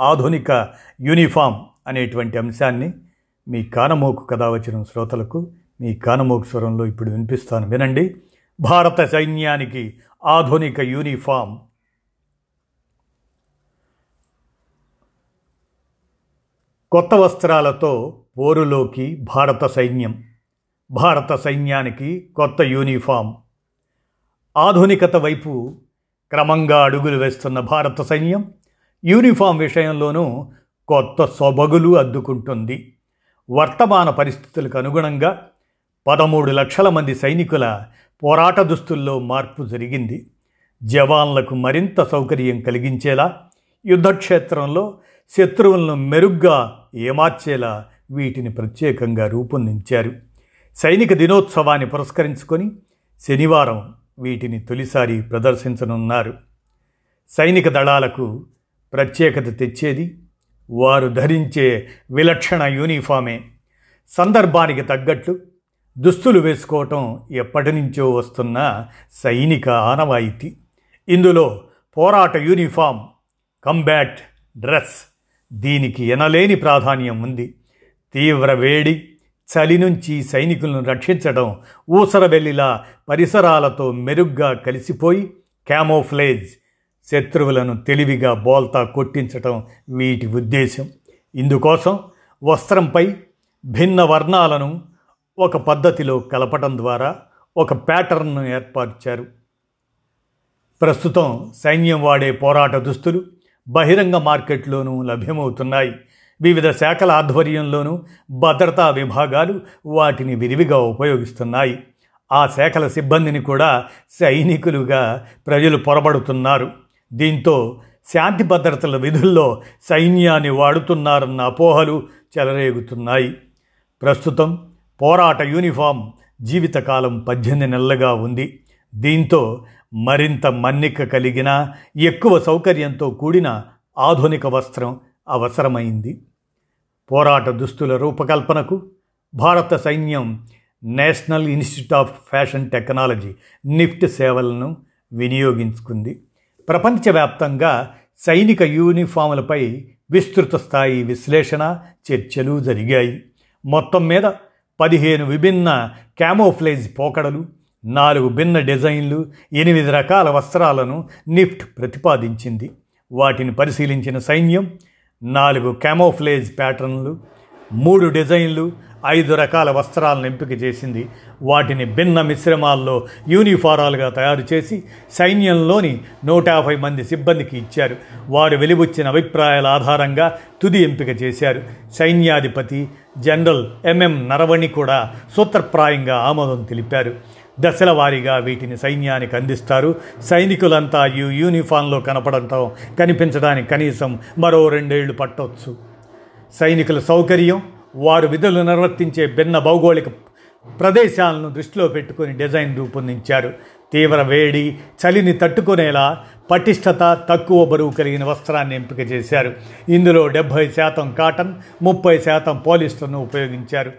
ఆధునిక యూనిఫామ్ అనేటువంటి అంశాన్ని మీ కానమోకు కథ వచ్చిన శ్రోతలకు మీ కానమోకు స్వరంలో ఇప్పుడు వినిపిస్తాను వినండి. భారత సైన్యానికి ఆధునిక యూనిఫామ్. కొత్త వస్త్రాలతో పోరులోకి భారత సైన్యం. భారత సైన్యానికి కొత్త యూనిఫామ్. ఆధునికత వైపు క్రమంగా అడుగులు వేస్తున్న భారత సైన్యం యూనిఫామ్ విషయంలోనూ కొత్త సొబగులు అద్దుకుంటుంది. వర్తమాన పరిస్థితులకు అనుగుణంగా పదమూడు లక్షల మంది సైనికుల పోరాట దుస్తుల్లో మార్పు జరిగింది. జవాన్లకు మరింత సౌకర్యం కలిగించేలా యుద్ధక్షేత్రంలో శత్రువులను మెరుగ్గా ఏమార్చేలా వీటిని ప్రత్యేకంగా రూపొందించారు. సైనిక దినోత్సవాన్ని పురస్కరించుకొని శనివారం వీటిని తొలిసారి ప్రదర్శించనున్నారు. సైనిక దళాలకు ప్రత్యేకత తెచ్చేది. వారు ధరించే విలక్షణ యూనిఫామే. సందర్భానికి తగ్గట్లు దుస్తులు వేసుకోవటం ఎప్పటి నుంచో వస్తున్న సైనిక ఆనవాయితీ. ఇందులో పోరాట యూనిఫామ్ కంబాట్ డ్రెస్ దీనికి ఎనలేని ప్రాధాన్యం ఉంది. తీవ్ర వేడి చలి నుంచి సైనికులను రక్షించడం ఊసరవెల్లిలా పరిసరాలతో మెరుగ్గా కలిసిపోయి క్యామోఫ్లేజ్ శత్రువులను తెలివిగా బోల్తా కొట్టించటం వీటి ఉద్దేశం ఇందుకోసం వస్త్రంపై భిన్న వర్ణాలను ఒక పద్ధతిలో కలపటం ద్వారా ఒక ప్యాటర్న్ను ఏర్పరిచారు ప్రస్తుతం సైన్యం వాడే పోరాట దుస్తులు బహిరంగ మార్కెట్లోనూ లభ్యమవుతున్నాయి. వివిధ శాఖల ఆధ్వర్యంలోనూ భద్రతా విభాగాలు వాటిని విరివిగా ఉపయోగిస్తున్నాయి. ఆ శాఖల సిబ్బందిని కూడా సైనికులుగా ప్రజలు పొరబడుతున్నారు. దీంతో శాంతి భద్రతల విధుల్లో సైన్యాన్ని వాడుతున్నారన్న అపోహలు చెలరేగుతున్నాయి. ప్రస్తుతం పోరాట యూనిఫామ్ జీవితకాలం పద్దెనిమిది నెలలుగా ఉంది. దీంతో మరింత మన్నిక కలిగిన ఎక్కువ సౌకర్యంతో కూడిన ఆధునిక వస్త్రం అవసరమైంది. పోరాట దుస్తుల రూపకల్పనకు భారత సైన్యం National Institute of Fashion Technology NIFT సేవలను వినియోగించుకుంది. ప్రపంచవ్యాప్తంగా సైనిక యూనిఫాములపై విస్తృత స్థాయి విశ్లేషణ చర్చలు జరిగాయి. మొత్తం మీద పదిహేను విభిన్న క్యామోఫ్లేజ్ పోకడలు నాలుగు భిన్న డిజైన్లు ఎనిమిది రకాల వస్త్రాలను నిఫ్ట్ ప్రతిపాదించింది. వాటిని పరిశీలించిన సైన్యం నాలుగు క్యామోఫ్లేజ్ ప్యాటర్న్లు మూడు డిజైన్లు ఐదు రకాల వస్త్రాలను ఎంపిక చేసింది. వాటిని భిన్న మిశ్రమాల్లో యూనిఫారాలుగా తయారు చేసి సైన్యంలోని నూట యాభై మంది సిబ్బందికి ఇచ్చారు. వారు వెలిబుచ్చిన అభిప్రాయాల ఆధారంగా తుది ఎంపిక చేశారు. సైన్యాధిపతి జనరల్ ఎంఎం నరవణి కూడా సూత్రప్రాయంగా ఆమోదం తెలిపారు. దశల వారీగా వీటిని సైన్యానికి అందిస్తారు. సైనికులంతా ఈ యూనిఫామ్లో కనపడటం కనిపించడానికి కనీసం మరో రెండేళ్ళు పట్టవచ్చు సైనికుల సౌకర్యం వారు విధులు నిర్వర్తించే భిన్న భౌగోళిక ప్రదేశాలను దృష్టిలో పెట్టుకుని డిజైన్ రూపొందించారు. తీవ్ర వేడి చలిని తట్టుకునేలా పటిష్టత తక్కువ బరువు కలిగిన వస్త్రాన్ని ఎంపిక చేశారు. ఇందులో డెబ్భై శాతం కాటన్ ముప్పై శాతం పోలిస్టర్ను ఉపయోగించారు.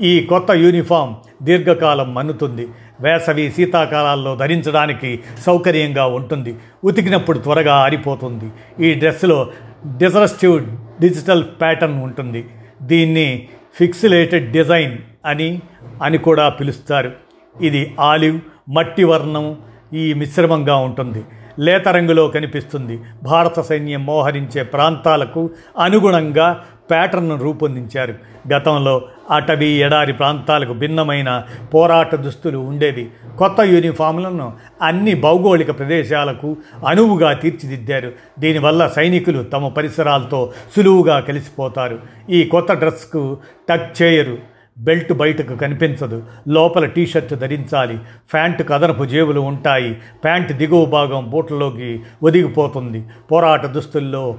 ఈ కొత్త యూనిఫామ్ దీర్ఘకాలం మన్నుతుంది. వేసవి శీతాకాలాల్లో ధరించడానికి సౌకర్యంగా ఉంటుంది. ఉతికినప్పుడు త్వరగా ఆరిపోతుంది. ఈ డ్రెస్లో డిజరస్టివ్ డిజిటల్ ప్యాటర్న్ ఉంటుంది. దీన్ని ఫిక్సిలేటెడ్ డిజైన్ అని అని కూడా పిలుస్తారు. ఇది ఆలివ్ మట్టి వర్ణం ఈ మిశ్రమంగా ఉంటుంది. లేత రంగులో కనిపిస్తుంది. భారత సైన్యం మోహరించే ప్రాంతాలకు అనుగుణంగా ప్యాటర్న్ను రూపొందించారు. గతంలో అటవీ ఎడారి ప్రాంతాలకు భిన్నమైన పోరాట దుస్తులు ఉండేవి. కొత్త యూనిఫామ్లను అన్ని భౌగోళిక ప్రదేశాలకు అనువుగా తీర్చిదిద్దారు. దీనివల్ల సైనికులు తమ పరిసరాలతో సులువుగా కలిసిపోతారు. ఈ కొత్త డ్రెస్కు టక్ చేయరు. బెల్ట్ బయటకు కనిపించదు. లోపల టీషర్ట్ ధరించాలి. ప్యాంటు కదనపు జేబులు ఉంటాయి. ప్యాంటు దిగువ భాగం బూట్లలోకి ఒదిగిపోతుంది. పోరాట దుస్తుల్లో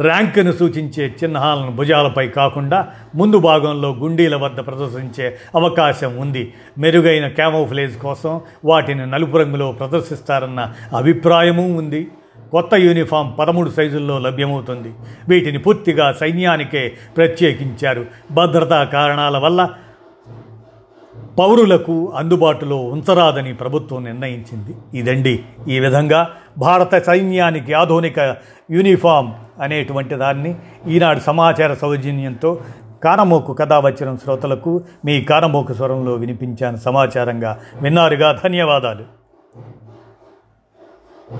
ర్యాంకును సూచించే చిహ్నాలను భుజాలపై కాకుండా ముందు భాగంలో గుండీల వద్ద ప్రదర్శించే అవకాశం ఉంది. మెరుగైన క్యామోఫ్లేజ్ కోసం వాటిని నలుపు రంగులో ప్రదర్శిస్తారన్న అభిప్రాయమూ ఉంది. కొత్త యూనిఫామ్ పదమూడు సైజుల్లో లభ్యమవుతుంది. వీటిని పూర్తిగా సైన్యానికే ప్రత్యేకించారు. భద్రతా కారణాల వల్ల పౌరులకు అందుబాటులో ఉంచరాదని ప్రభుత్వం నిర్ణయించింది. ఇదండి ఈ విధంగా భారత సైన్యానికి ఆధునిక యూనిఫామ్ అనేటువంటి దాన్ని ఈనాడు సమాచార సౌజన్యంతో కానమోకు కథావచనం వచ్చిన శ్రోతలకు మీ కానమోకు స్వరంలో వినిపించాను సమాచారంగా విన్నారుగా. ధన్యవాదాలు.